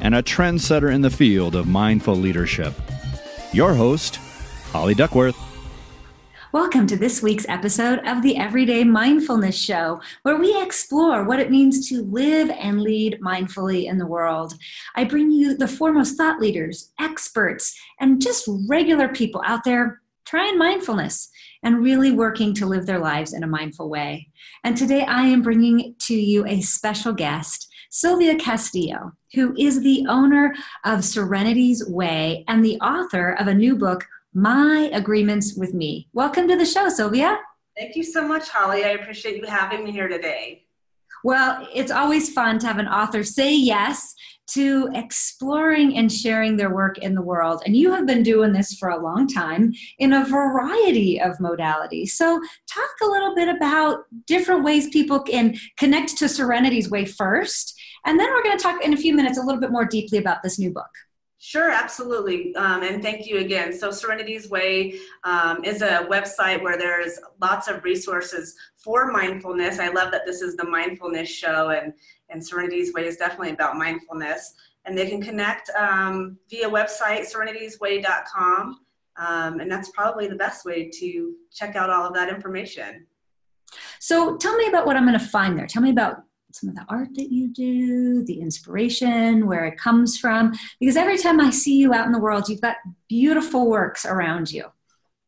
and a trendsetter in the field of mindful leadership. Your host, Holly Duckworth. Welcome to this week's episode of the Everyday Mindfulness Show, where we explore what it means to live and lead mindfully in the world. I bring you the foremost thought leaders, experts, and just regular people out there trying mindfulness and really working to live their lives in a mindful way. And today I am bringing to you a special guest. Sylvia Castillo, who is the owner of Serenity's Way and the author of a new book, My Agreements with Me. Welcome to the show, Sylvia. Thank you so much, Holly. I appreciate you having me here today. Well, it's always fun to have an author say yes to exploring and sharing their work in the world. And you have been doing this for a long time in a variety of modalities. So, talk a little bit about different ways people can connect to Serenity's Way first. And then we're going to talk in a few minutes a little bit more deeply about this new book. Sure, absolutely. Um, and thank you again. So, Serenity's Way um, is a website where there's lots of resources for mindfulness. I love that this is the mindfulness show, and, and Serenity's Way is definitely about mindfulness. And they can connect um, via website, serenitiesway.com. Um, and that's probably the best way to check out all of that information. So, tell me about what I'm going to find there. Tell me about some of the art that you do, the inspiration, where it comes from. Because every time I see you out in the world, you've got beautiful works around you.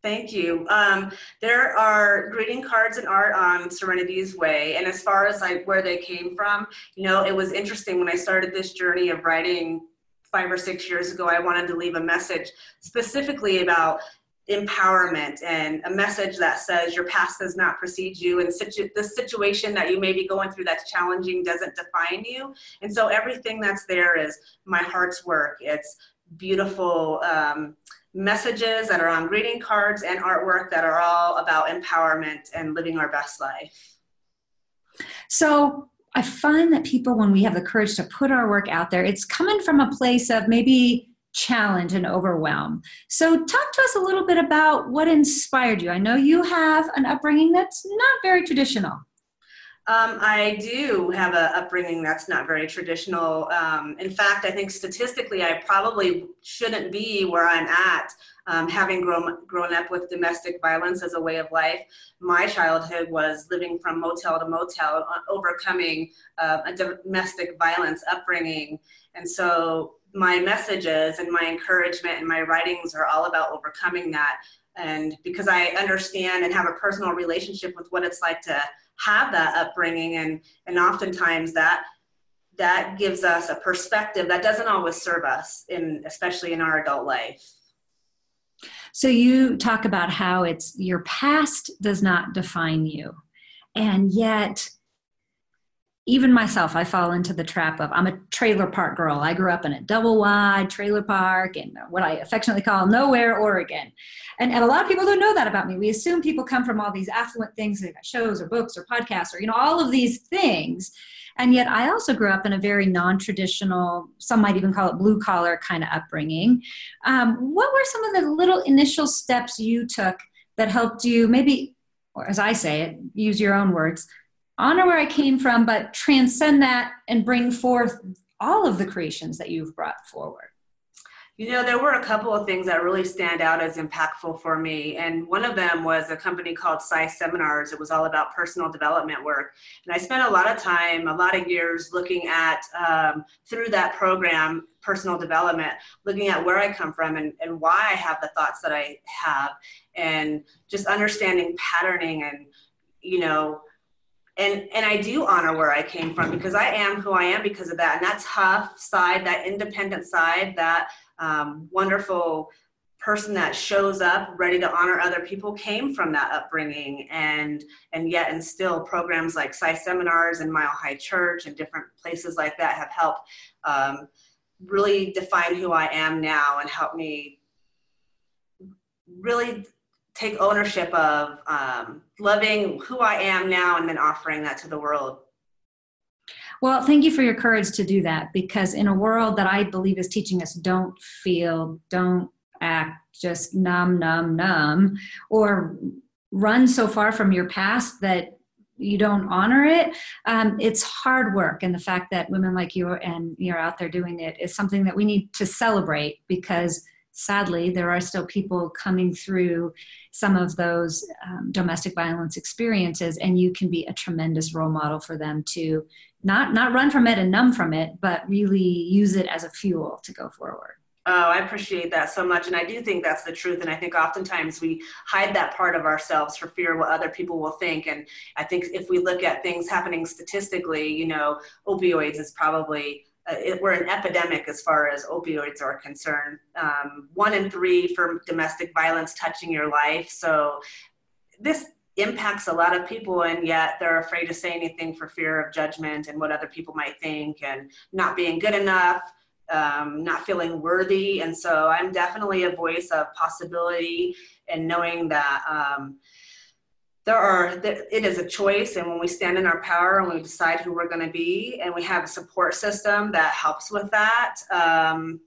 Thank you. Um, there are greeting cards and art on Serenity's Way, and as far as like where they came from, you know, it was interesting when I started this journey of writing five or six years ago. I wanted to leave a message specifically about empowerment and a message that says your past does not precede you and situ- the situation that you may be going through that's challenging doesn't define you. And so everything that's there is my heart's work. It's beautiful um, messages that are on greeting cards and artwork that are all about empowerment and living our best life. So i find that people when we have the courage to put our work out there it's coming from a place of maybe challenge and overwhelm. So, talk to us a little bit about what inspired you. I know you have an upbringing that's not very traditional. Um, I do have an upbringing that's not very traditional. Um, in fact, I think statistically, I probably shouldn't be where I'm at. Um, having grown grown up with domestic violence as a way of life, my childhood was living from motel to motel, uh, overcoming uh, a domestic violence upbringing, and so my messages and my encouragement and my writings are all about overcoming that. And because I understand and have a personal relationship with what it's like to have that upbringing, and and oftentimes that that gives us a perspective that doesn't always serve us in especially in our adult life. So you talk about how it's your past does not define you. And yet even myself, I fall into the trap of I'm a trailer park girl. I grew up in a double wide trailer park in what I affectionately call nowhere, Oregon. And, and a lot of people don't know that about me. We assume people come from all these affluent things, they've got shows or books or podcasts or, you know, all of these things. And yet I also grew up in a very non traditional, some might even call it blue collar kind of upbringing. Um, what were some of the little initial steps you took that helped you maybe, or as I say it, use your own words, honor where I came from, but transcend that and bring forth all of the creations that you've brought forward. You know, there were a couple of things that really stand out as impactful for me. And one of them was a company called PSI Seminars. It was all about personal development work. And I spent a lot of time, a lot of years looking at, um, through that program, personal development, looking at where I come from and, and why I have the thoughts that I have, and just understanding patterning and, you know, and and I do honor where I came from because I am who I am because of that. And that tough side, that independent side, that um, wonderful person that shows up ready to honor other people came from that upbringing and and yet and still programs like PSI seminars and Mile Hi Church and different places like that have helped um, really define who i am now and help me really take ownership of um, loving who I am now and then offering that to the world. Well, thank you for your courage to do that because in a world that I believe is teaching us don't feel, don't act, just numb, numb, numb, or run so far from your past that you don't honor it um, it's hard work and the fact that women like you and you're out there doing it is something that we need to celebrate because sadly, there are still people coming through some of those um, domestic violence experiences, and you can be a tremendous role model for them to not not run from it and numb from it, but really use it as a fuel to go forward. Oh, I appreciate that so much. And I do think that's the truth. And I think oftentimes we hide that part of ourselves for fear of what other people will think. And I think if we look at things happening statistically, you know, opioids is probably uh, it, we're an epidemic as far as opioids are concerned. Um, one in three for domestic violence touching your life. So this impacts a lot of people, and yet they're afraid to say anything for fear of judgment and what other people might think, and not being good enough. Um, not feeling worthy. And so I'm definitely a voice of possibility and knowing that um, there are it is a choice and when we stand in our power and we decide who we're going to be and we have a support system that helps with that um,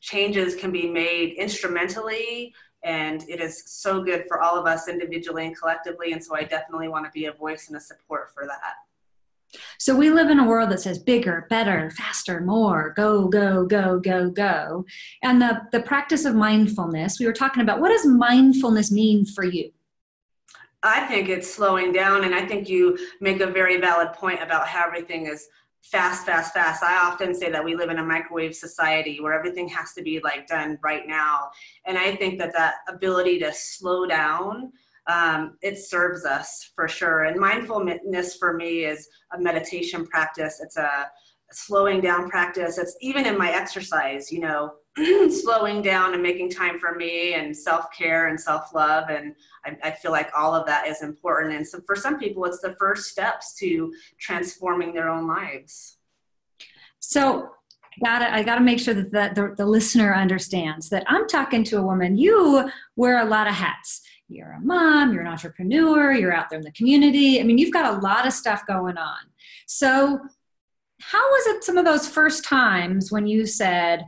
changes can be made instrumentally and it is so good for all of us individually and collectively and so i definitely want to be a voice and a support for that so we live in a world that says bigger, better, faster, more, go, go, go, go, go. And the, the practice of mindfulness, we were talking about what does mindfulness mean for you? I think it's slowing down, and I think you make a very valid point about how everything is fast, fast, fast. I often say that we live in a microwave society where everything has to be like done right now, and I think that that ability to slow down um, it serves us for sure. And mindfulness for me is a meditation practice. It's a slowing down practice. It's even in my exercise. You know, slowing down and making time for me and self-care and self-love and I, I, feel like all of that is important. And so for some people it's the first steps to transforming their own lives. So gotta i gotta make sure that the, the, the listener understands that i'm talking to a woman. You wear a lot of hats. You're a mom you're an entrepreneur you're out there in the community. I mean you've got a lot of stuff going on. So how was it some of those first times when you said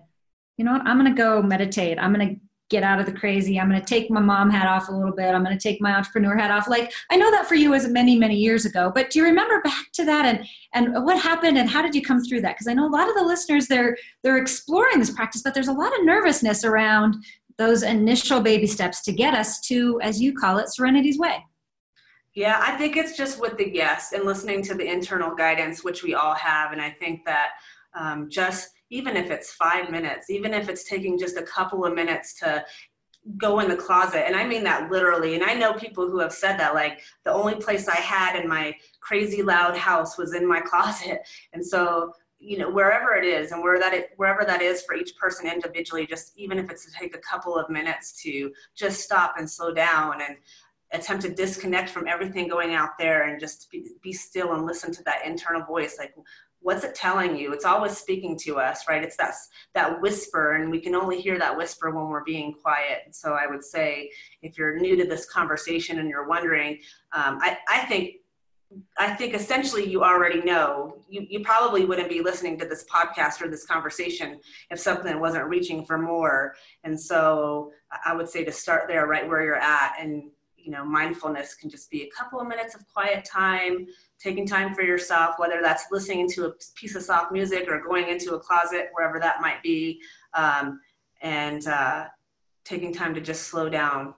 you know what, I'm going to go meditate. I'm going to get out of the crazy. I'm going to take my mom hat off a little bit. I'm going to take my entrepreneur hat off. Like I know that for you was many, many years ago, but do you remember back to that and and what happened and how did you come through that? Because I know a lot of the listeners they're they're exploring this practice, but there's a lot of nervousness around those initial baby steps to get us to, as you call it, Serenity's Way. Yeah, I think it's just with the yes and listening to the internal guidance, which we all have, and I think that um, just even if it's five minutes, even if it's taking just a couple of minutes to go in the closet. And I mean that literally. And I know people who have said that, like, the only place I had in my crazy loud house was in my closet. And so, you know, wherever it is and where that it, wherever that is for each person individually, just even if it's to take a couple of minutes to just stop and slow down and attempt to disconnect from everything going out there and just be, be still and listen to that internal voice like what's it telling you it's always speaking to us right it's that that whisper and we can only hear that whisper when we're being quiet so i would say if you're new to this conversation and you're wondering um, I, I think I think essentially you already know. You, you probably wouldn't be listening to this podcast or this conversation if something wasn't reaching for more. And so I would say to start there right where you're at. And, you know, mindfulness can just be a couple of minutes of quiet time, taking time for yourself, whether that's listening to a piece of soft music or going into a closet, wherever that might be, um, and uh, taking time to just slow down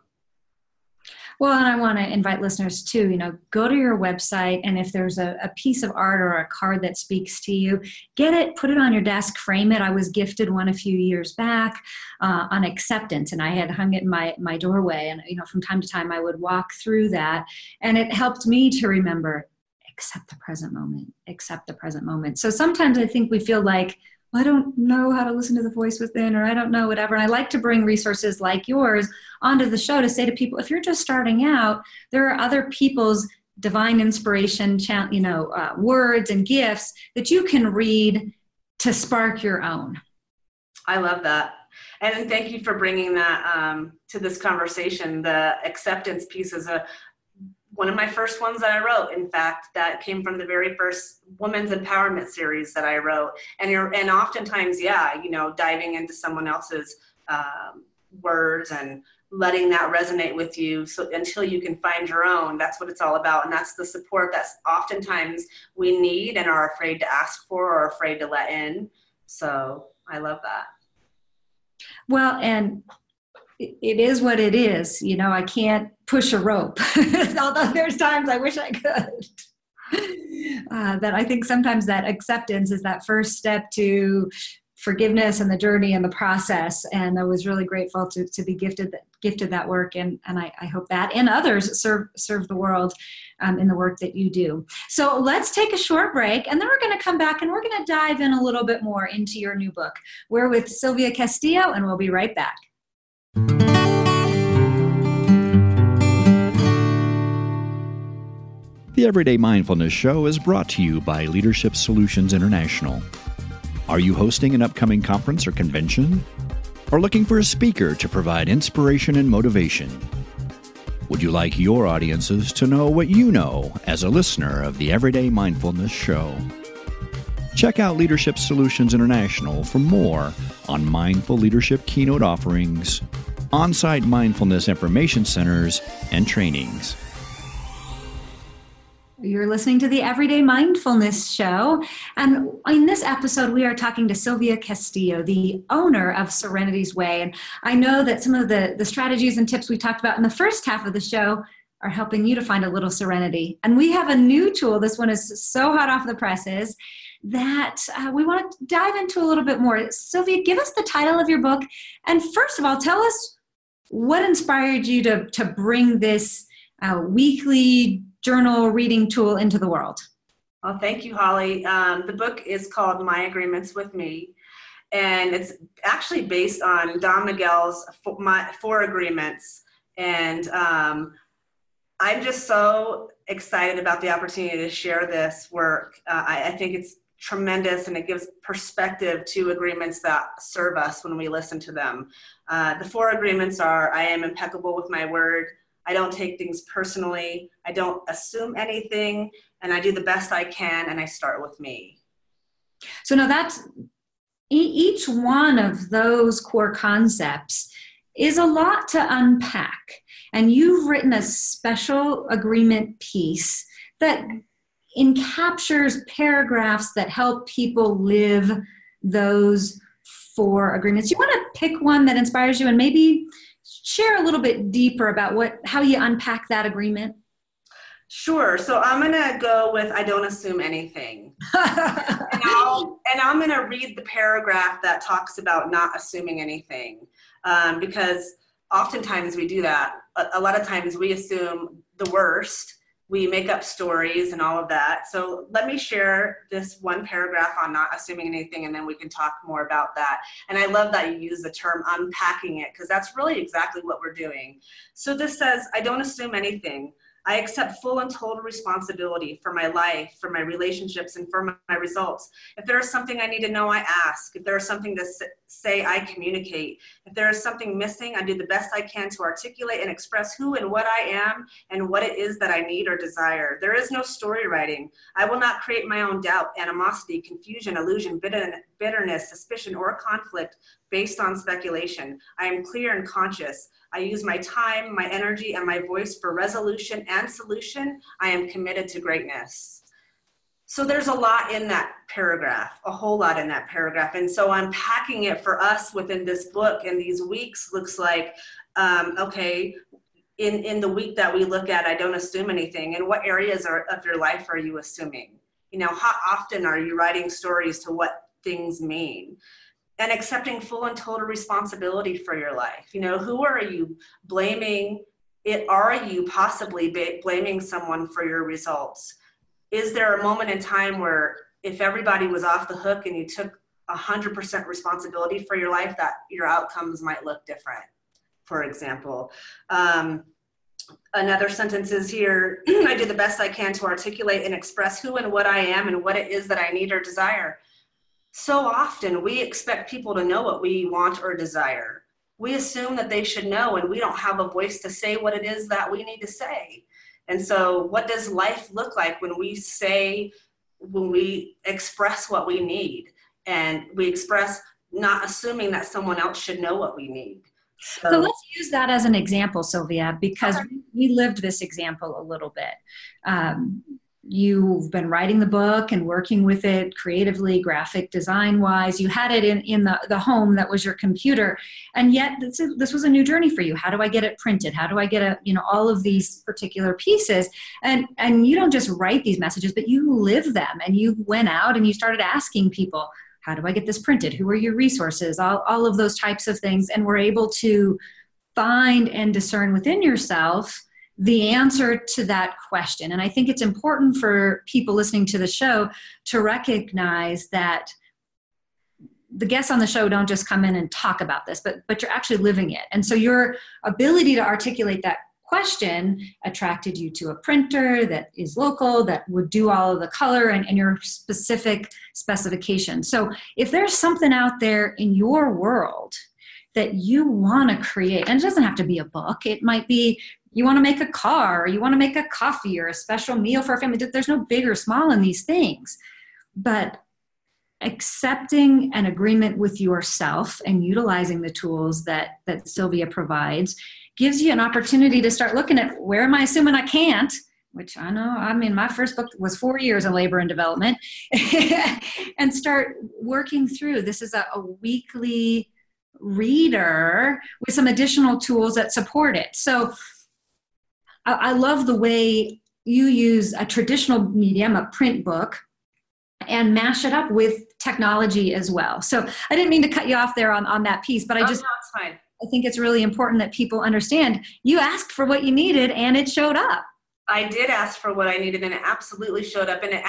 well, and I want to invite listeners too, you know, go to your website and if there's a, a, piece of art or a card that speaks to you, get it, put it on your desk, frame it. I was gifted one a few years back uh, on acceptance and I had hung it in my, my doorway. And, you know, from time to time I would walk through that and it helped me to remember accept the present moment, accept the present moment. So sometimes I think we feel like, I don't know how to listen to the voice within, or I don't know whatever. And I like to bring resources like yours onto the show to say to people, if you're just starting out, there are other people's divine inspiration, you know, uh, words and gifts that you can read to spark your own. I love that. And thank you for bringing that um, to this conversation. The acceptance piece is a one of my first ones that I wrote, in fact, that came from the very first women's empowerment series that I wrote. And you're, and oftentimes, yeah, you know, diving into someone else's um, words and letting that resonate with you so until you can find your own that's what it's all about. And that's the support that's oftentimes we need and are afraid to ask for or afraid to let in. So i love that. Well and it is what it is. You know, I can't push a rope, although there's times I wish I could. Uh, that I think sometimes that acceptance is that first step to forgiveness and the journey and the process. And I was really grateful to, to be gifted that, gifted that work, and and I, I hope that and others serve serve the world um, in the work that you do. So let's take a short break, and then we're going to come back and we're going to dive in a little bit more into your new book. We're with Sylvia Castillo, and we'll be right back. The Everyday Mindfulness Show is brought to you by Leadership Solutions International. Are you hosting an upcoming conference or convention? Or looking for a speaker to provide inspiration and motivation? Would you like your audiences to know what you know as a listener of the Everyday Mindfulness Show? Check out Leadership Solutions International for more on mindful leadership keynote offerings, on site mindfulness information centers, and trainings. You're listening to the Everyday Mindfulness Show. And in this episode, we are talking to Sylvia Castillo, the owner of Serenity's Way. And I know that some of the, the strategies and tips we talked about in the first half of the show are helping you to find a little serenity. And we have a new tool. This one is so hot off the presses that uh, we want to dive into a little bit more. Sylvia, give us the title of your book. And first of all, tell us what inspired you to, to bring this uh, weekly journal reading tool into the world? Well, thank you, Holly. Um, the book is called My Agreements with Me, and it's actually based on Don Miguel's four, my, four agreements. And um, I'm just so excited about the opportunity to share this work. Uh, I, I think it's tremendous and it gives perspective to agreements that serve us when we listen to them. Uh, the four agreements are I am impeccable with my word, I don't take things personally. I don't assume anything. And I do the best I can and I start with me. So now that's each one of those core concepts is a lot to unpack. And you've written a special agreement piece that encaptures paragraphs that help people live those four agreements. You want to pick one that inspires you and maybe share a little bit deeper about what how you unpack that agreement? Sure. So I'm gonna go with I don't assume anything, and, I'll, and I'm gonna read the paragraph that talks about not assuming anything, um, because oftentimes we do that. A, a lot of times we assume the worst, we make up stories and all of that. So let me share this one paragraph on not assuming anything, and then we can talk more about that. And I love that you use the term unpacking it because that's really exactly what we're doing. So this says, I don't assume anything. I accept full and total responsibility for my life, for my relationships, and for my results. If there is something I need to know, I ask. If there is something to say, I communicate. If there is something missing, I do the best I can to articulate and express who and what I am and what it is that I need or desire. There is no story writing. I will not create my own doubt, animosity, confusion, illusion, bitterness, suspicion, or conflict based on speculation. I am clear and conscious. I use my time, my energy, and my voice for resolution and solution. I am committed to greatness. So there's a lot in that paragraph, a whole lot in that paragraph. And so unpacking it for us within this book in these weeks looks like, um, okay, in, in the week that we look at, I don't assume anything. And what areas are, of your life are you assuming? You know, how often are you writing stories to what things mean? And accepting full and total responsibility for your life. You know, who are you blaming? It are you possibly blaming someone for your results? is there a moment in time where if everybody was off the hook and you took 100% responsibility for your life that your outcomes might look different for example um, another sentence is here i do the best i can to articulate and express who and what i am and what it is that i need or desire so often we expect people to know what we want or desire we assume that they should know and we don't have a voice to say what it is that we need to say and so, what does life look like when we say, when we express what we need and we express not assuming that someone else should know what we need? So, so let's use that as an example, Sylvia, because okay. we lived this example a little bit. Um, you've been writing the book and working with it creatively graphic design wise you had it in, in the, the home that was your computer. And yet this, is, this was a new journey for you. How do i get it printed? How do i get a you know all of these particular pieces? And and you don't just write these messages but you live them and you went out and you started asking people how do i get this printed? Who are your resources? All, all of those types of things and we're able to find and discern within yourself the answer to that question. And I think it's important for people listening to the show to recognize that the guests on the show don't just come in and talk about this, but but you're actually living it. And so your ability to articulate that question attracted you to a printer that is local that would do all of the color and, and your specific specification. So if there's something out there in your world that you want to create and it doesn't have to be a book it might be you want to make a car or you want to make a coffee or a special meal for a family. There's no big or small in these things. But accepting an agreement with yourself and utilizing the tools that that sylvia provides gives you an opportunity to start looking at where am i assuming i can't which i know i mean my first book was four years in labor and development and start working through. This is a, a weekly reader with some additional tools that support it. So I, love the way you use a traditional medium, a print book, and mash it up with technology as well. So I didn't mean to cut you off there on, on that piece, but I oh, just no, I think it's really important that people understand you asked for what you needed and it showed up. I did ask for what I needed, and it absolutely showed up. And it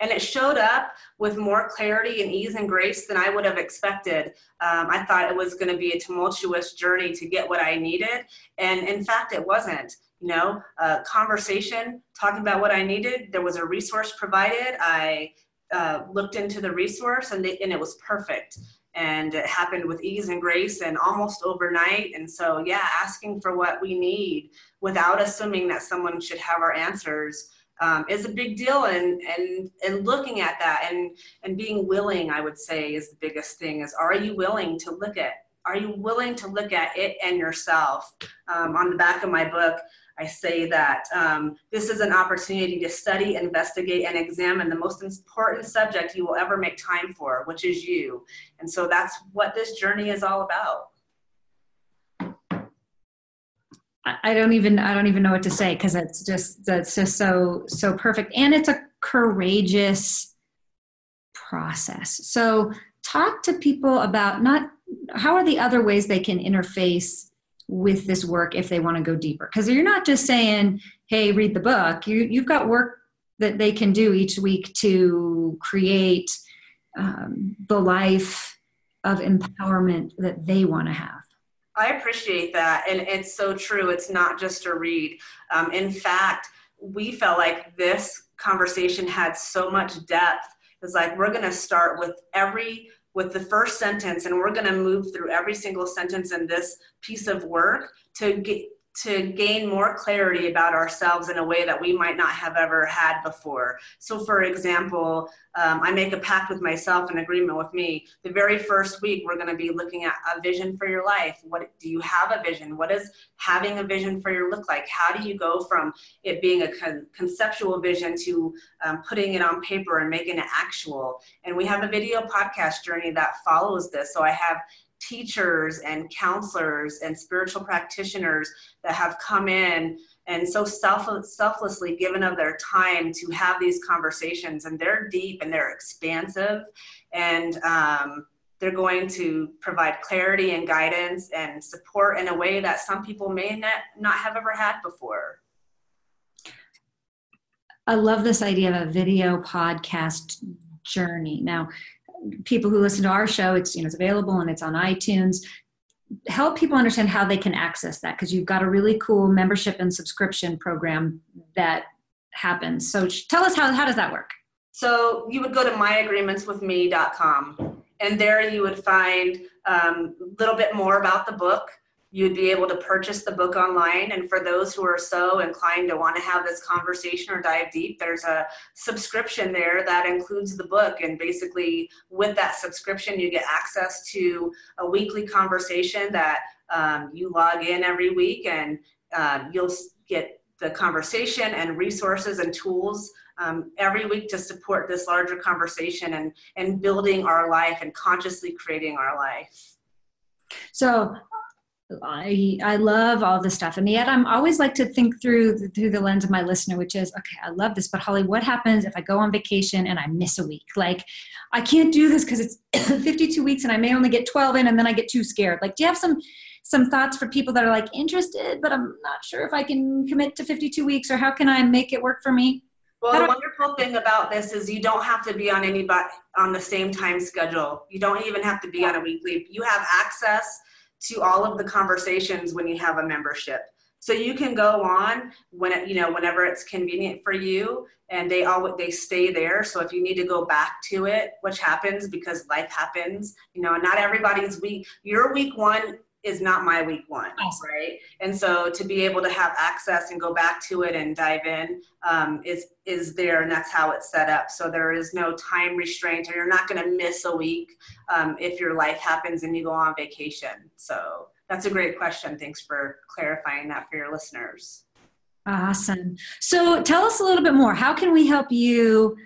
and it showed up with more clarity and ease and grace than I would have expected. Um, I thought it was going to be a tumultuous journey to get what I needed, and in fact, it wasn't you know, a conversation talking about what I needed. There was a resource provided. I uh, looked into the resource and, they, and it was perfect. And it happened with ease and grace and almost overnight. And so, yeah, asking for what we need without assuming that someone should have our answers um, is a big deal. And, and, and looking at that and, and being willing, I would say, is the biggest thing is are you willing to look at are you willing to look at it and yourself? Um, on the back of my book, I say that um, this is an opportunity to study, investigate, and examine the most important subject you will ever make time for, which is you. And so that's what this journey is all about. I don't even I don't even know what to say because it's just that's just so so perfect. And it's a courageous process. So talk to people about not how are the other ways they can interface with this work if they want to go deeper? Because you're not just saying hey read the book. You, you've got work that they can do each week to create um, the life of empowerment that they want to have i appreciate that and it's so true it's not just a read. Um, in fact we felt like this conversation had so much depth. It's like we're going to start with every with the first sentence and we're going to move through every single sentence in this piece of work to get to gain more clarity about ourselves in a way that we might not have ever had before. So, for example, um, I make a pact with myself, an agreement with me. The very first week, we're going to be looking at a vision for your life. What do you have a vision? What does having a vision for your look like? How do you go from it being a con- conceptual vision to um, putting it on paper and making it actual? And we have a video podcast journey that follows this. So I have teachers and counselors and spiritual practitioners that have come in and so self, selflessly given of their time to have these conversations. And they're deep and they're expansive. And um, they're going to provide clarity and guidance and support in a way that some people may not, not have ever had before. I love this idea of a video podcast journey. Now people who listen to our show, it's you know it's available and it's on iTunes. Help people understand how they can access that because you've got a really cool membership and subscription program that happens. So tell us how how does that work? So you would go to myagreementswithme.com and there you would find a um, little bit more about the book you'd be able to purchase the book online. And for those who are so inclined to want to have this conversation or dive deep, there's a subscription there that includes the book. And basically, with that subscription, you get access to a weekly conversation that um, you log in every week and um, you'll get the conversation and resources and tools um, every week to support this larger conversation and, and building our life and consciously creating our life. So I I love all this stuff, and yet I'm always like to think through through the lens of my listener, which is okay. I love this, but Holly, what happens if I go on vacation and I miss a week? Like, I can't do this because it's 52 weeks and I may only get 12 in, and then I get too scared. Like, do you have some some thoughts for people that are like interested, but I'm not sure if I can commit to 52 weeks, or how can I make it work for me? Well, the wonderful thing about this is you don't have to be on anybody on the same time schedule. You don't even have to be on a weekly. You have access to all of the conversations when you have a membership. So you can go on when it, you know whenever it's convenient for you, and they all they stay there. So if you need to go back to it, which happens because life happens, you know, not everybody's week. Your week one is not my week one, awesome. right? And so to be able to have access and go back to it and dive in um, is is there, and that's how it's set up. So there is no time restraint, or you're not going to miss a week um, if your life happens and you go on vacation. So that's a great question. Thanks for clarifying that for your listeners. Awesome. So tell us a little bit more. How can we help you?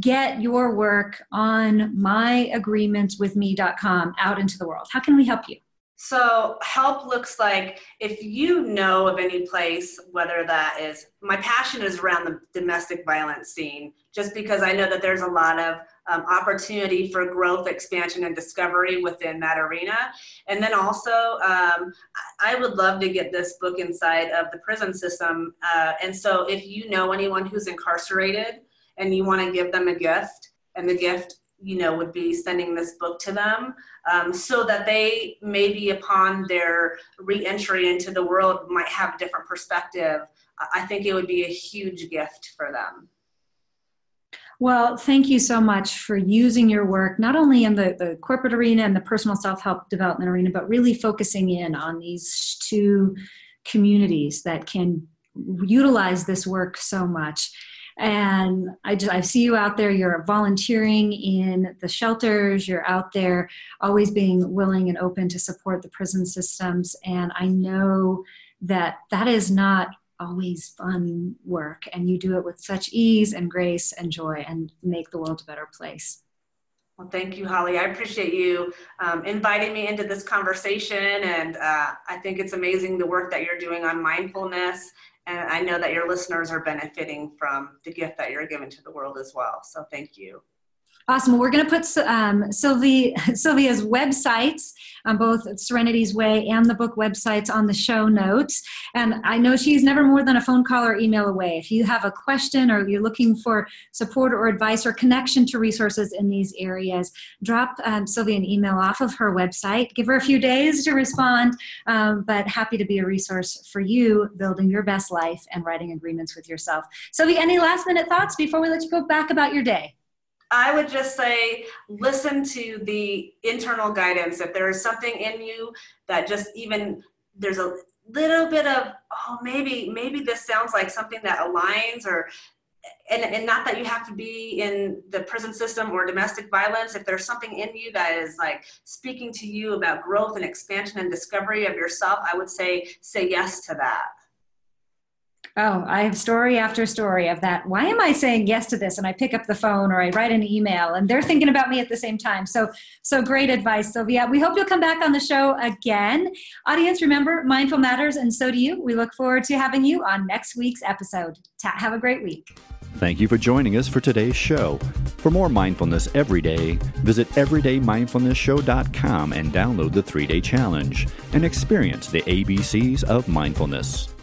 get your work on myagreementswithme.com out into the world? How can we help you? So, help looks like if you know of any place, whether that is my passion is around the domestic violence scene, just because I know that there's a lot of um, opportunity for growth, expansion, and discovery within that arena. And then also, um, I would love to get this book inside of the prison system. Uh, and so, if you know anyone who's incarcerated and you want to give them a gift, and the gift you know would be sending this book to them um, so that they maybe upon their reentry into the world might have a different perspective i think it would be a huge gift for them. Well, thank you so much for using your work, not only in the, the corporate arena and the personal self help development arena, but really focusing in on these two communities that can utilize this work so much and i just i see you out there you're volunteering in the shelters you're out there always being willing and open to support the prison systems and i know that that is not always fun work and you do it with such ease and grace and joy and make the world a better place well, thank you, Holly. I appreciate you um, inviting me into this conversation. And uh, I think it's amazing the work that you're doing on mindfulness and I know that your listeners are benefiting from the gift that you're giving to the world as well. So thank you. Awesome. we're going to put um, Sylvie, Sylvia's websites, um, both Serenity's Way and the book websites, on the show notes. And I know she's never more than a phone call or email away. If you have a question or you're looking for support or advice or connection to resources in these areas, drop um, Sylvia an email off of her website. Give her a few days to respond, um, but happy to be a resource for you building your best life and writing agreements with yourself. Sylvia, any last minute thoughts before we let you go back about your day? I would just say listen to the internal guidance. If there is something in you that just even there's a little bit of oh maybe maybe this sounds like something that aligns or and, and not that you have to be in the prison system or domestic violence if there's something in you that is like speaking to you about growth and expansion and discovery of yourself i would say say yes to that Oh, I have story after story of that. Why am I saying yes to this? And I pick up the phone or I write an email and they're thinking about me at the same time. So, so great advice, Sylvia. We hope you'll come back on the show again. Audience, remember, mindful matters, and so do you. We look forward to having you on next week's episode. Ta- have a great week. Thank you for joining us for today's show. For more mindfulness every day, visit everydaymindfulnessshow.com and download the three day challenge and experience the ABCs of mindfulness.